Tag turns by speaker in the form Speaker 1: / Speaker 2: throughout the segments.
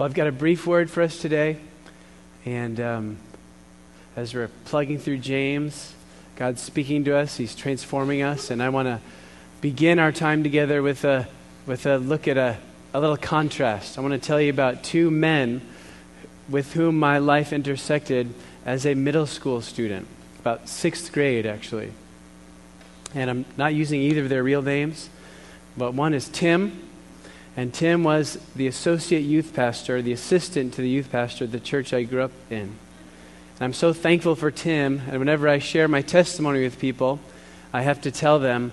Speaker 1: Well, I've got a brief word for us today. And um, as we're plugging through James, God's speaking to us, He's transforming us. And I want to begin our time together with a, with a look at a, a little contrast. I want to tell you about two men with whom my life intersected as a middle school student, about sixth grade, actually. And I'm not using either of their real names, but one is Tim and Tim was the associate youth pastor, the assistant to the youth pastor at the church I grew up in. And I'm so thankful for Tim. And whenever I share my testimony with people, I have to tell them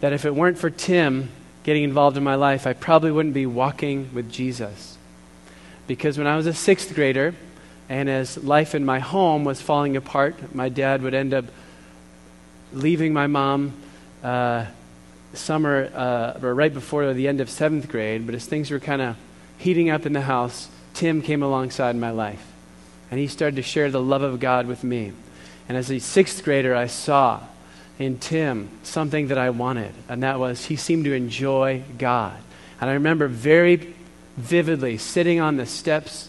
Speaker 1: that if it weren't for Tim getting involved in my life, I probably wouldn't be walking with Jesus. Because when I was a sixth grader, and as life in my home was falling apart, my dad would end up leaving my mom. Uh, summer, uh, or right before the end of seventh grade, but as things were kind of heating up in the house, Tim came alongside my life. And he started to share the love of God with me. And as a sixth grader, I saw in Tim something that I wanted, and that was he seemed to enjoy God. And I remember very vividly sitting on the steps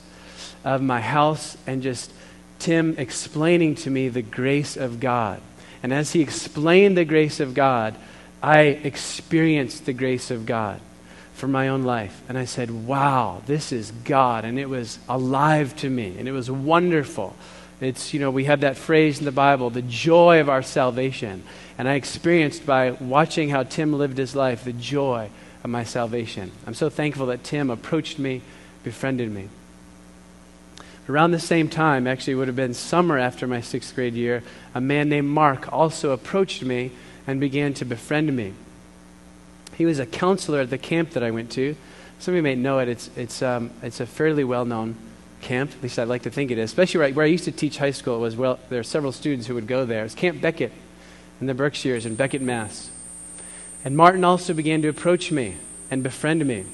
Speaker 1: of my house and just Tim explaining to me the grace of God. And as he explained the grace of God, I experienced the grace of God for my own life. And I said, wow, this is God. And it was alive to me, and it was wonderful. It's, you know, we have that phrase in the Bible, the joy of our salvation. And I experienced by watching how Tim lived his life the joy of my salvation. I'm so thankful that Tim approached me, befriended me. Around the same time, actually, it would have been summer after my sixth grade year, a man named Mark also approached me and began to befriend me. He was a counselor at the camp that I went to. Some of you may know it. It's, it's, um, it's a fairly well known camp, at least I'd like to think it is. Especially where I, where I used to teach high school, it was well, there are several students who would go there. It's Camp Becket in the Berkshires in Becket, Mass. And Martin also began to approach me and befriend me.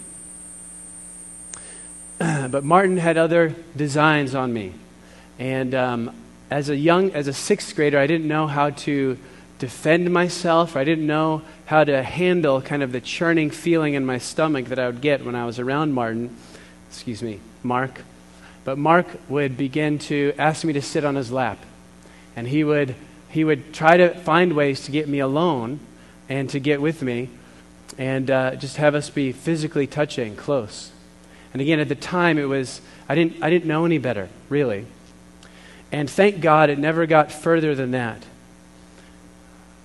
Speaker 1: but Martin had other designs on me. And um, as a young, as a sixth grader, I didn't know how to defend myself. I didn't know how to handle kind of the churning feeling in my stomach that I would get when I was around Martin. Excuse me, Mark. But Mark would begin to ask me to sit on his lap. And he would, he would try to find ways to get me alone and to get with me and uh, just have us be physically touching close. And again, at the time, it was, I didn't, I didn't know any better, really. And thank God it never got further than that.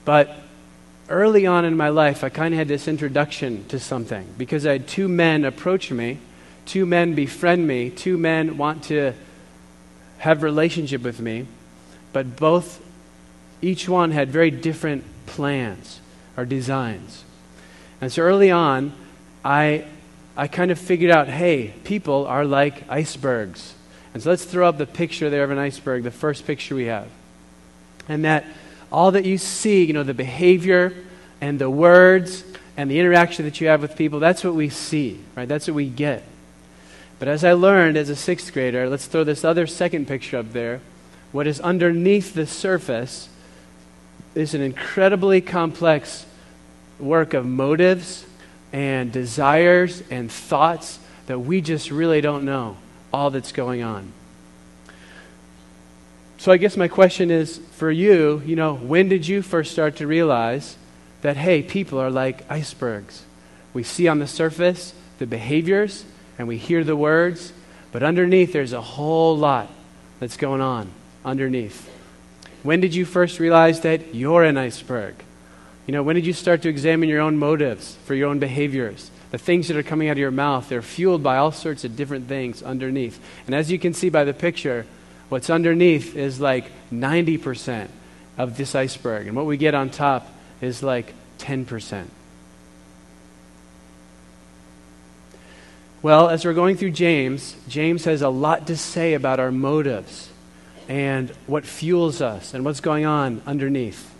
Speaker 1: But early on in my life, I kind of had this introduction to something because I had two men approach me, two men befriend me, two men want to have relationship with me, but both, each one had very different plans or designs. And so early on, I, I kind of figured out hey, people are like icebergs. And so let's throw up the picture there of an iceberg, the first picture we have. And that all that you see, you know, the behavior and the words and the interaction that you have with people, that's what we see, right? That's what we get. But as I learned as a sixth grader, let's throw this other second picture up there. What is underneath the surface is an incredibly complex work of motives and desires and thoughts that we just really don't know all that's going on. So I guess my question is for you, you know, when did you first start to realize that, hey, people are like icebergs? We see on the surface the behaviors and we hear the words, but underneath there's a whole lot that's going on underneath. When did you first realize that you're an iceberg? You know, when did you start to examine your own motives for your own behaviors? The things that are coming out of your mouth, they're fueled by all sorts of different things underneath. And as you can see by the picture, What's underneath is like 90% of this iceberg, and what we get on top is like 10%. Well, as we're going through James, James has a lot to say about our motives and what fuels us and what's going on underneath.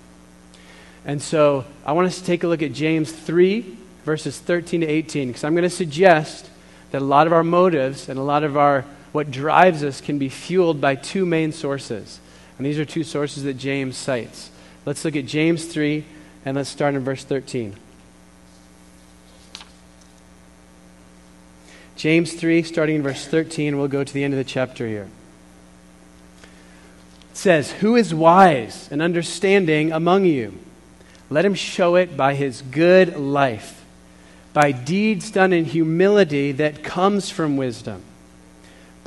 Speaker 1: And so I want us to take a look at James 3, verses 13 to 18, because I'm going to suggest that a lot of our motives and a lot of our what drives us can be fueled by two main sources. And these are two sources that James cites. Let's look at James 3, and let's start in verse 13. James 3, starting in verse 13, we'll go to the end of the chapter here. It says, Who is wise and understanding among you? Let him show it by his good life, by deeds done in humility that comes from wisdom.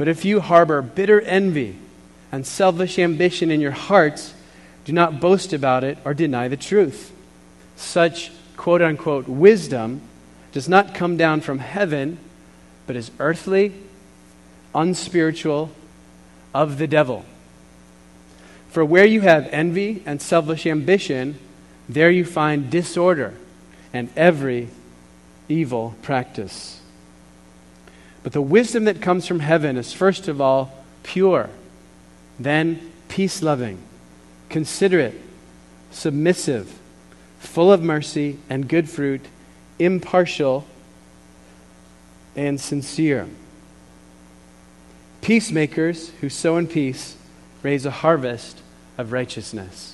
Speaker 1: But if you harbor bitter envy and selfish ambition in your hearts, do not boast about it or deny the truth. Such quote unquote wisdom does not come down from heaven but is earthly, unspiritual, of the devil. For where you have envy and selfish ambition, there you find disorder and every evil practice. But the wisdom that comes from heaven is first of all pure, then peace loving, considerate, submissive, full of mercy and good fruit, impartial and sincere. Peacemakers who sow in peace raise a harvest of righteousness.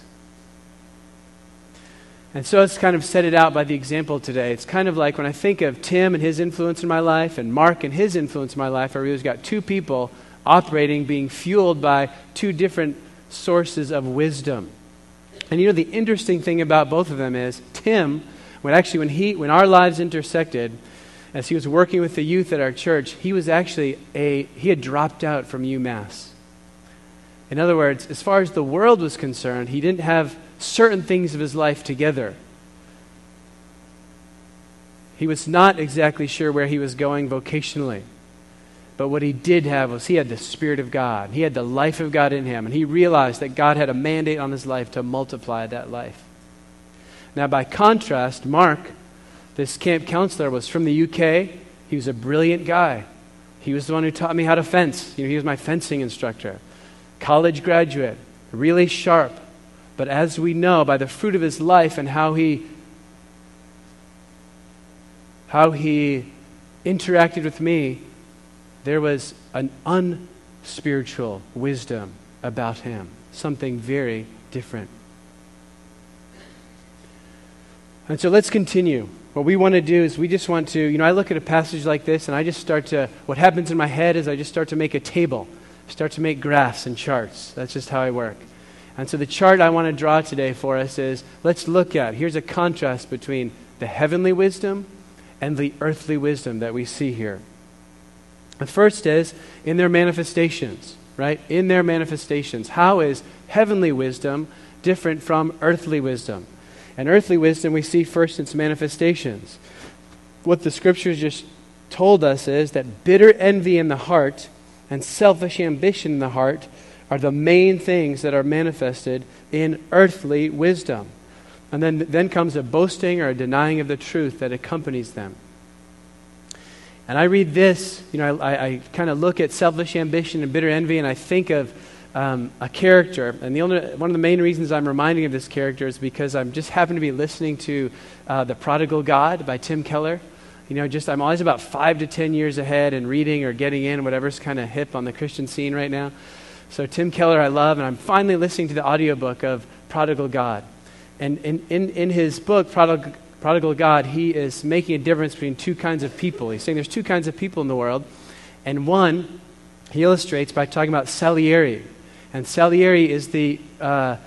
Speaker 1: And so it's kind of set it out by the example today. It's kind of like when I think of Tim and his influence in my life and Mark and his influence in my life, I realize got two people operating, being fueled by two different sources of wisdom. And you know, the interesting thing about both of them is Tim, when actually, when, he, when our lives intersected, as he was working with the youth at our church, he was actually a, he had dropped out from UMass. In other words, as far as the world was concerned, he didn't have certain things of his life together. He was not exactly sure where he was going vocationally. But what he did have was he had the Spirit of God. He had the life of God in him. And he realized that God had a mandate on his life to multiply that life. Now, by contrast, Mark this camp counselor was from the UK. He was a brilliant guy. He was the one who taught me how to fence. You know, he was my fencing instructor. College graduate, really sharp. But as we know by the fruit of his life and how he how he interacted with me, there was an unspiritual wisdom about him, something very different. And so let's continue what we want to do is we just want to, you know, I look at a passage like this and I just start to, what happens in my head is I just start to make a table, start to make graphs and charts. That's just how I work. And so the chart I want to draw today for us is let's look at, here's a contrast between the heavenly wisdom and the earthly wisdom that we see here. The first is in their manifestations, right? In their manifestations. How is heavenly wisdom different from earthly wisdom? And earthly wisdom we see first in its manifestations. What the scriptures just told us is that bitter envy in the heart and selfish ambition in the heart are the main things that are manifested in earthly wisdom. And then, then comes a boasting or a denying of the truth that accompanies them. And I read this, you know, I, I kind of look at selfish ambition and bitter envy, and I think of um, a character. And the only, one of the main reasons I'm reminding of this character is because I'm just happen to be listening to uh, The Prodigal God by Tim Keller. You know, just I'm always about five to ten years ahead and reading or getting in whatever's kind of hip on the Christian scene right now. So Tim Keller I love, and I'm finally listening to the audiobook of Prodigal God. And in, in, in his book, Prodigal, Prodigal God, he is making a difference between two kinds of people. He's saying there's two kinds of people in the world, and one he illustrates by talking about Salieri, and Salieri is the uh,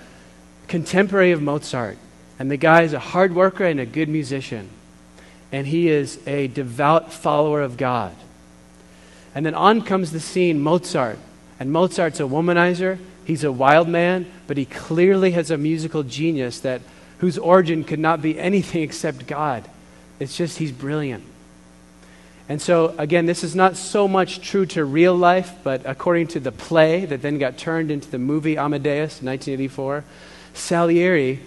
Speaker 1: contemporary of Mozart. And the guy is a hard worker and a good musician. And he is a devout follower of God. And then on comes the scene Mozart. And Mozart's a womanizer. He's a wild man, but he clearly has a musical genius that whose origin could not be anything except God. It's just he's brilliant. And so, again, this is not so much true to real life, but according to the play that then got turned into the movie Amadeus in 1984, Salieri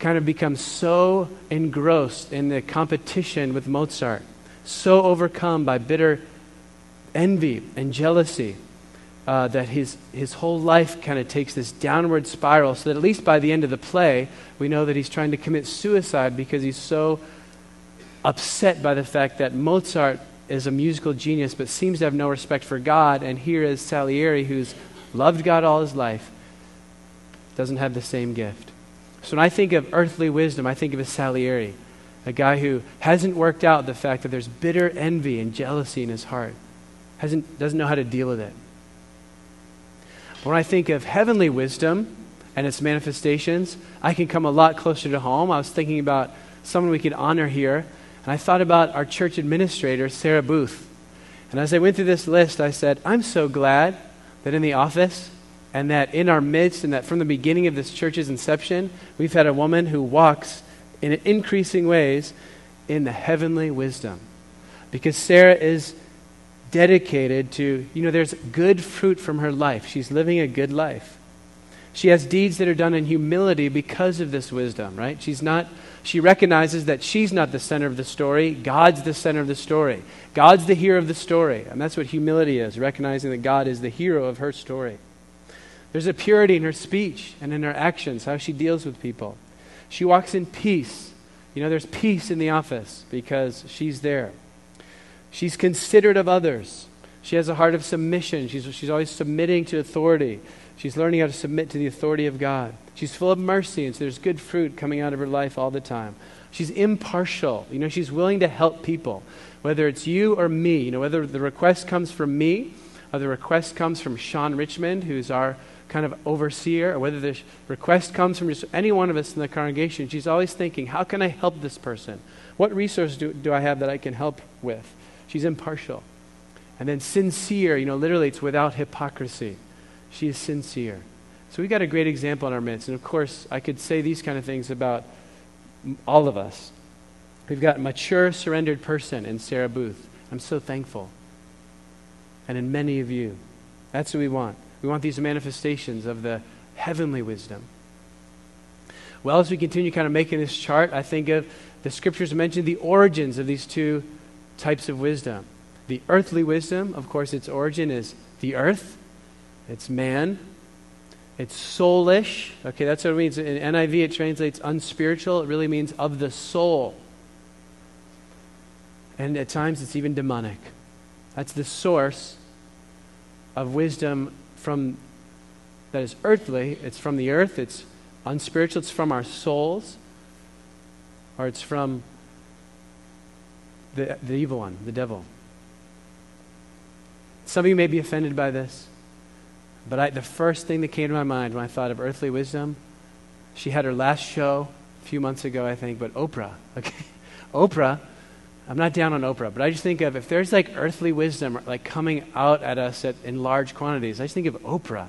Speaker 1: kind of becomes so engrossed in the competition with Mozart, so overcome by bitter envy and jealousy, uh, that his, his whole life kind of takes this downward spiral, so that at least by the end of the play, we know that he's trying to commit suicide because he's so upset by the fact that Mozart is a musical genius but seems to have no respect for God, and here is Salieri, who's loved God all his life, doesn't have the same gift. So when I think of earthly wisdom, I think of a Salieri. a guy who hasn't worked out the fact that there's bitter envy and jealousy in his heart, hasn't, doesn't know how to deal with it. When I think of heavenly wisdom and its manifestations, I can come a lot closer to home. I was thinking about someone we could honor here, and I thought about our church administrator, Sarah Booth. And as I went through this list, I said, I'm so glad that in the office and that in our midst, and that from the beginning of this church's inception, we've had a woman who walks in increasing ways in the heavenly wisdom. Because Sarah is dedicated to, you know, there's good fruit from her life. She's living a good life. She has deeds that are done in humility because of this wisdom, right? She's not she recognizes that she's not the center of the story, God's the center of the story. God's the hero of the story. And that's what humility is, recognizing that God is the hero of her story. There's a purity in her speech and in her actions, how she deals with people. She walks in peace. You know, there's peace in the office because she's there. She's considerate of others. She has a heart of submission. She's, she's always submitting to authority. She's learning how to submit to the authority of God. She's full of mercy, and so there's good fruit coming out of her life all the time. She's impartial. You know, she's willing to help people, whether it's you or me. You know, whether the request comes from me or the request comes from Sean Richmond, who's our kind of overseer, or whether the request comes from just any one of us in the congregation, she's always thinking, how can I help this person? What resource do, do I have that I can help with? She's impartial. And then sincere, you know, literally it's without hypocrisy. She is sincere. So we got a great example in our midst. And of course, I could say these kind of things about all of us. We've got a mature, surrendered person in Sarah Booth. I'm so thankful. And in many of you. That's what we want. We want these manifestations of the heavenly wisdom. Well, as we continue kind of making this chart, I think of the scriptures mention the origins of these two types of wisdom. The earthly wisdom, of course, its origin is the earth, it's man, it's soulish. Okay, that's what it means. In NIV, it translates unspiritual. It really means of the soul. And at times, it's even demonic. That's the source of wisdom from that is earthly. It's from the earth. It's unspiritual. It's from our souls, or it's from the, the evil one, the devil. Some of you may be offended by this, but I, the first thing that came to my mind when I thought of earthly wisdom, she had her last show a few months ago, I think, but Oprah. Okay, Oprah. I'm not down on Oprah, but I just think of if there's like earthly wisdom like coming out at us at, in large quantities, I just think of Oprah.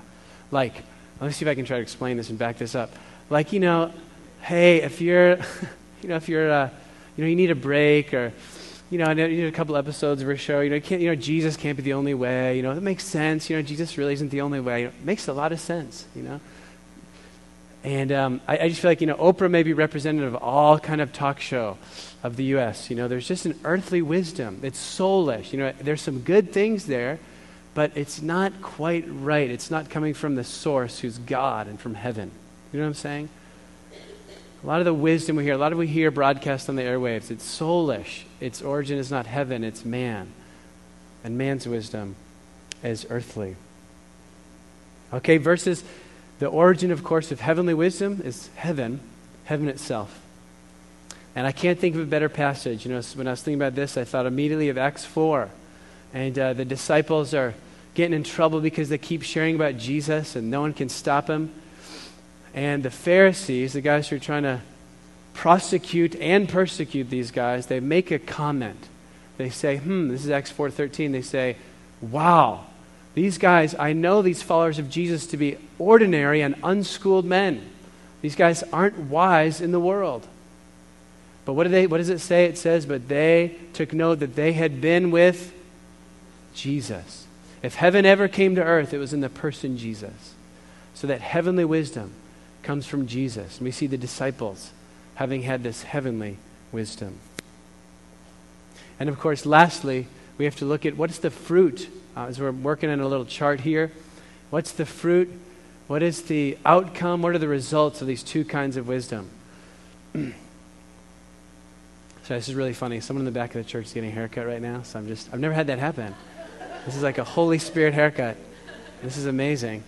Speaker 1: Like, let me see if I can try to explain this and back this up. Like, you know, hey, if you're, you know, if you're, uh, you know, you need a break or, you know, I know you need a couple episodes of her show. You know, can't, you know, Jesus can't be the only way. You know, that makes sense. You know, Jesus really isn't the only way. You know, it makes a lot of sense. You know, and um, I, I, just feel like you know, Oprah may be representative of all kind of talk show of the U.S. You know, there's just an earthly wisdom. It's soulish. You know, there's some good things there, but it's not quite right. It's not coming from the source, who's God and from heaven. You know what I'm saying? A lot of the wisdom we hear, a lot of we hear broadcast on the airwaves, it's soulish. Its origin is not heaven, it's man. And man's wisdom is earthly. Okay, verses, the origin, of course, of heavenly wisdom is heaven, heaven itself. And I can't think of a better passage. You know, when I was thinking about this, I thought immediately of Acts 4. And uh, the disciples are getting in trouble because they keep sharing about Jesus and no one can stop them. And the Pharisees, the guys who are trying to prosecute and persecute these guys, they make a comment. They say, hmm, this is Acts 4.13. They say, wow, these guys, I know these followers of Jesus to be ordinary and unschooled men. These guys aren't wise in the world. But what, do they, what does it say? It says, but they took note that they had been with Jesus. If heaven ever came to earth, it was in the person Jesus. So that heavenly wisdom comes from Jesus. And we see the disciples having had this heavenly wisdom. And of course, lastly, we have to look at what's the fruit. Uh, as we're working on a little chart here, what's the fruit? What is the outcome? What are the results of these two kinds of wisdom? So this is really funny. Someone in the back of the church is getting a haircut right now. So I'm just, I've never had that happen. This is like a Holy Spirit haircut. This is amazing.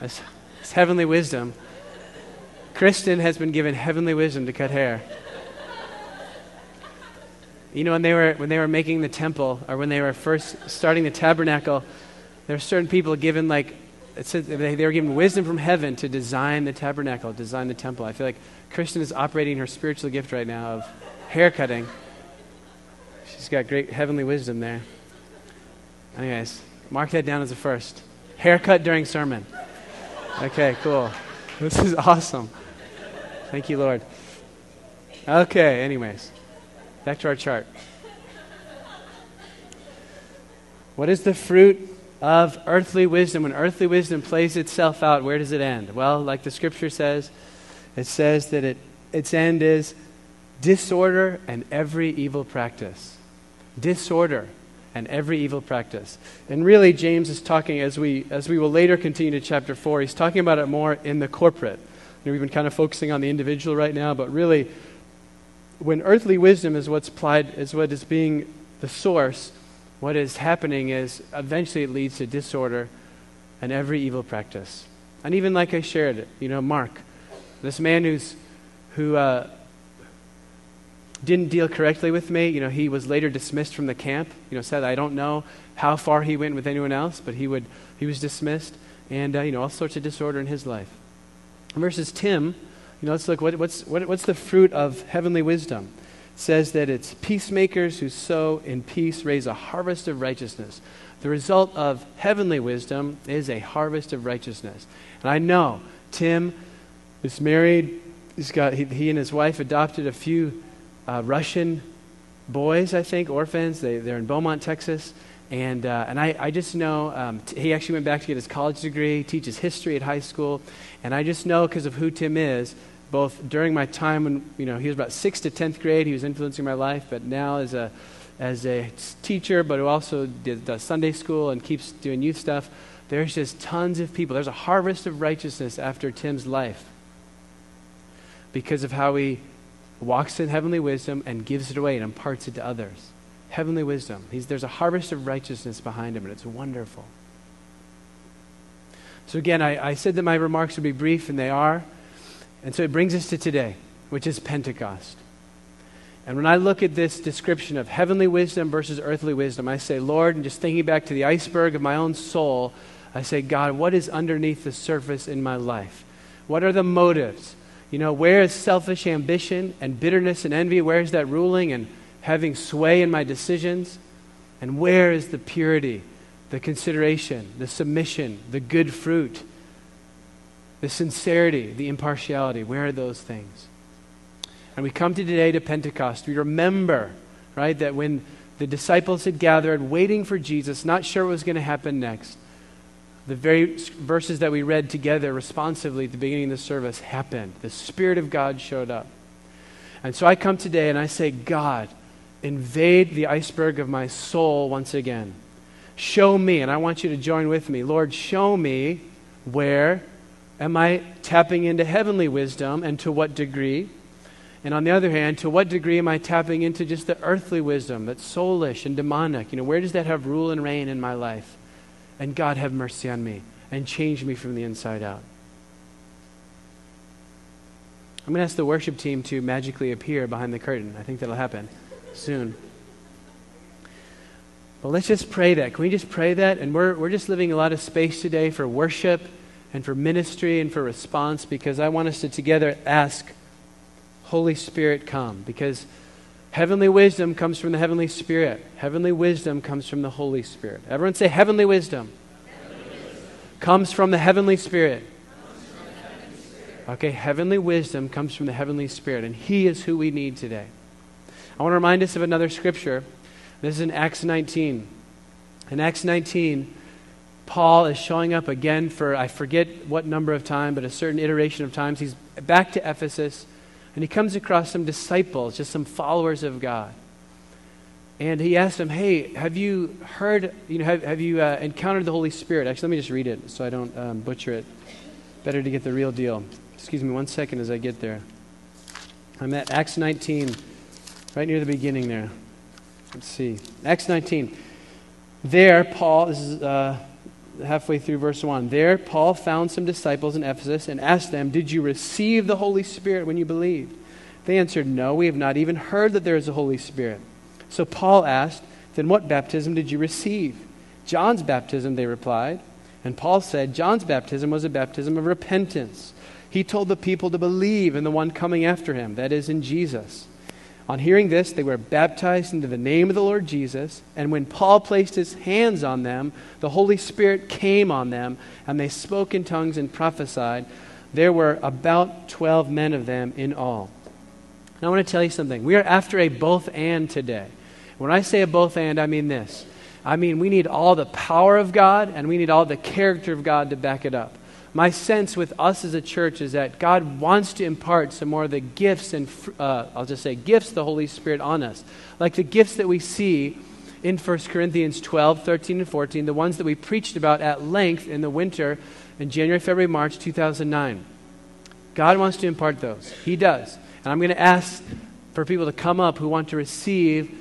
Speaker 1: It's, it's heavenly wisdom Kristen has been given heavenly wisdom to cut hair. You know, when they were when they were making the temple, or when they were first starting the tabernacle, there were certain people given like they, they were given wisdom from heaven to design the tabernacle, design the temple. I feel like Kristen is operating her spiritual gift right now of hair cutting. She's got great heavenly wisdom there. Anyways, mark that down as a first. Haircut during sermon. Okay, cool. This is awesome. Thank you, Lord. Okay, anyways, back to our chart. What is the fruit of earthly wisdom? When earthly wisdom plays itself out, where does it end? Well, like the scripture says, it says that it, its end is disorder and every evil practice. Disorder and every evil practice. And really, James is talking, as we, as we will later continue to chapter 4, he's talking about it more in the corporate. You know, we've been kind of focusing on the individual right now, but really, when earthly wisdom is what's applied, is what is being the source, what is happening is eventually it leads to disorder and every evil practice. And even like I shared, you know, Mark, this man who's, who, uh, didn't deal correctly with me. You know, he was later dismissed from the camp. You know, said I don't know how far he went with anyone else, but he would he was dismissed, and uh, you know all sorts of disorder in his life. Versus Tim, you know, let's look what, what's what, what's the fruit of heavenly wisdom. It says that it's peacemakers who sow in peace raise a harvest of righteousness. The result of heavenly wisdom is a harvest of righteousness. And I know Tim is married. He's got he, he and his wife adopted a few uh, Russian boys, I think, orphans. They, they're in Beaumont, Texas. And, uh, and I, I just know um, t- he actually went back to get his college degree, teaches history at high school. And I just know because of who Tim is, both during my time when you know, he was about 6th to 10th grade, he was influencing my life, but now as a, as a teacher, but who also did, does Sunday school and keeps doing youth stuff, there's just tons of people. There's a harvest of righteousness after Tim's life because of how he walks in heavenly wisdom and gives it away and imparts it to others. Heavenly wisdom. He's, there's a harvest of righteousness behind him, and it's wonderful. So, again, I, I said that my remarks would be brief, and they are. And so it brings us to today, which is Pentecost. And when I look at this description of heavenly wisdom versus earthly wisdom, I say, Lord, and just thinking back to the iceberg of my own soul, I say, God, what is underneath the surface in my life? What are the motives? You know, where is selfish ambition and bitterness and envy? Where is that ruling and having sway in my decisions? And where is the purity, the consideration, the submission, the good fruit, the sincerity, the impartiality? Where are those things? And we come to today to Pentecost. We remember, right, that when the disciples had gathered, waiting for Jesus, not sure what was going to happen next, the very verses that we read together responsively at the beginning of the service happened. The Spirit of God showed up. And so I come today and I say, God, invade the iceberg of my soul once again. Show me, and I want you to join with me. Lord, show me where am I tapping into heavenly wisdom and to what degree? And on the other hand, to what degree am I tapping into just the earthly wisdom that's soulish and demonic? You know, where does that have rule and reign in my life? And God, have mercy on me and change me from the inside out. I'm going to ask the worship team to magically appear behind the curtain. I think that'll happen soon. But let's just pray that. Can we just pray that? And we're, we're just living a lot of space today for worship and for ministry and for response because I want us to together ask, Holy Spirit, come. Because Heavenly wisdom comes from the Heavenly Spirit. Heavenly wisdom comes from the Holy Spirit. Everyone say, Heavenly wisdom, heavenly wisdom. comes from the Heavenly Spirit. Okay, heavenly wisdom comes from the Heavenly Spirit, and He is who we need today. I want to remind us of another scripture. This is in Acts 19. In Acts 19, Paul is showing up again for, I forget what number of time, but a certain iteration of times. He's back to Ephesus and he comes across some disciples, just some followers of God. And he asks them, Hey, have you heard, you know, have, have you uh, encountered the Holy Spirit? Actually, let me just read it so I don't um, butcher it. Better to get the real deal. Excuse me one second as I get there. I'm at Acts 19, right near the beginning there. Let's see. Acts 19. There, Paul, this is uh, halfway through verse 1. There, Paul found some disciples in Ephesus and asked them, Did you receive the Holy Spirit when you believed? They answered, No, we have not even heard that there is a Holy Spirit. So Paul asked, Then what baptism did you receive? John's baptism, they replied. And Paul said, John's baptism was a baptism of repentance. He told the people to believe in the one coming after him, that is, in Jesus. On hearing this, they were baptized into the name of the Lord Jesus. And when Paul placed his hands on them, the Holy Spirit came on them, and they spoke in tongues and prophesied. There were about 12 men of them in all. Now, I want to tell you something. We are after a both and today. When I say a both and, I mean this. I mean, we need all the power of God, and we need all the character of God to back it up my sense with us as a church is that God wants to impart some more of the gifts and, uh, I'll just say, gifts the Holy Spirit on us. Like the gifts that we see in 1 Corinthians 12, 13, and 14, the ones that we preached about at length in the winter in January, February, March 2009. God wants to impart those. He does. And I'm going to ask for people to come up who want to receive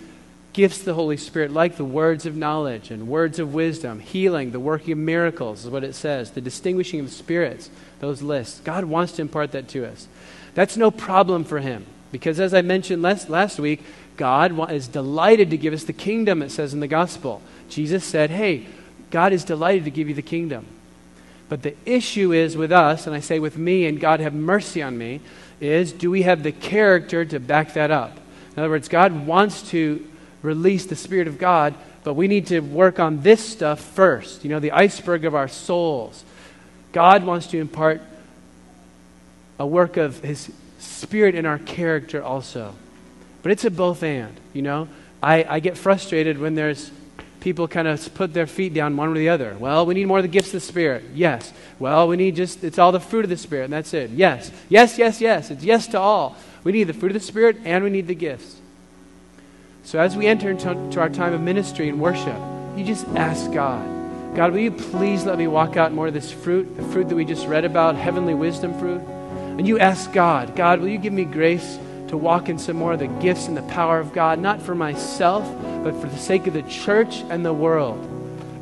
Speaker 1: gifts the Holy Spirit, like the words of knowledge and words of wisdom, healing, the working of miracles, is what it says, the distinguishing of spirits, those lists. God wants to impart that to us. That's no problem for Him, because as I mentioned last, last week, God is delighted to give us the kingdom, it says in the gospel. Jesus said, Hey, God is delighted to give you the kingdom. But the issue is with us, and I say with me, and God have mercy on me, is do we have the character to back that up? In other words, God wants to release the Spirit of God, but we need to work on this stuff first. You know, the iceberg of our souls. God wants to impart a work of His Spirit in our character also. But it's a both and, you know. I, I get frustrated when there's people kind of put their feet down one or the other. Well, we need more of the gifts of the Spirit. Yes. Well, we need just, it's all the fruit of the Spirit, and that's it. Yes. Yes, yes, yes. It's yes to all. We need the fruit of the Spirit and we need the gifts. So as we enter into our time of ministry and worship, you just ask God, God, will you please let me walk out more of this fruit, the fruit that we just read about, heavenly wisdom fruit? And you ask God, God, will you give me grace to walk in some more of the gifts and the power of God, not for myself, but for the sake of the church and the world?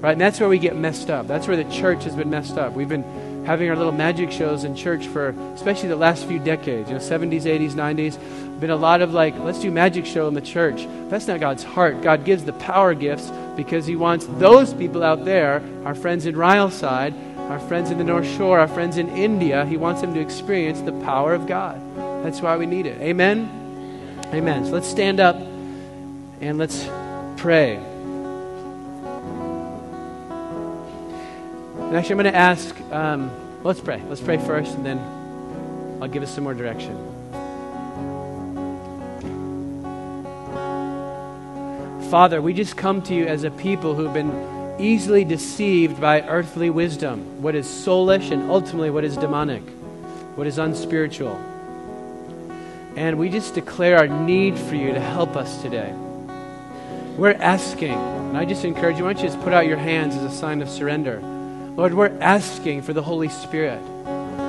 Speaker 1: Right? And that's where we get messed up. That's where the church has been messed up. We've been having our little magic shows in church for especially the last few decades, you know, 70s, 80s, 90s been a lot of like, let's do magic show in the church. That's not God's heart. God gives the power gifts because He wants those people out there, our friends in Ryleside, our friends in the North Shore, our friends in India, He wants them to experience the power of God. That's why we need it. Amen? Amen. So let's stand up and let's pray. And actually, I'm going to ask, um, let's pray. Let's pray first, and then I'll give us some more direction. Father, we just come to you as a people who've been easily deceived by earthly wisdom, what is soulish and ultimately what is demonic, what is unspiritual. And we just declare our need for you to help us today. We're asking, and I just encourage you, why don't you just put out your hands as a sign of surrender? Lord, we're asking for the Holy Spirit.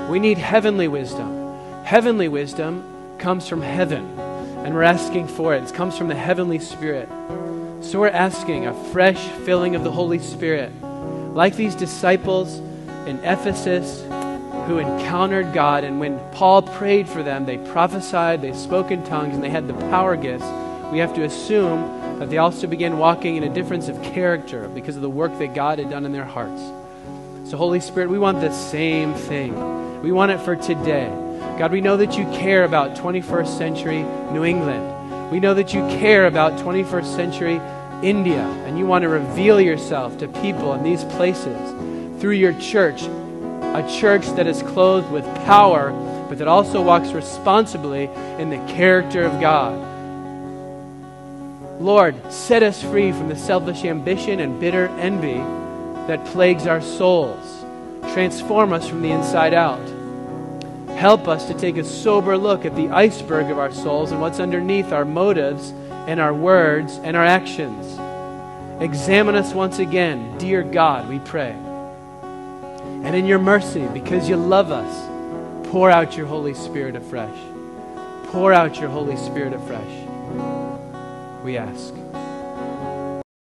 Speaker 1: We need heavenly wisdom. Heavenly wisdom comes from heaven, and we're asking for it. It comes from the heavenly Spirit. So we're asking a fresh filling of the Holy Spirit. Like these disciples in Ephesus who encountered God, and when Paul prayed for them, they prophesied, they spoke in tongues, and they had the power gifts. We have to assume that they also began walking in a difference of character because of the work that God had done in their hearts. So, Holy Spirit, we want the same thing. We want it for today. God, we know that you care about 21st century New England. We know that you care about 21st century India and you want to reveal yourself to people in these places through your church, a church that is clothed with power, but that also walks responsibly in the character of God. Lord, set us free from the selfish ambition and bitter envy that plagues our souls. Transform us from the inside out. Help us to take a sober look at the iceberg of our souls and what's underneath our motives and our words and our actions. Examine us once again, dear God, we pray. And in your mercy, because you love us, pour out your Holy Spirit afresh. Pour out your Holy Spirit afresh. We ask.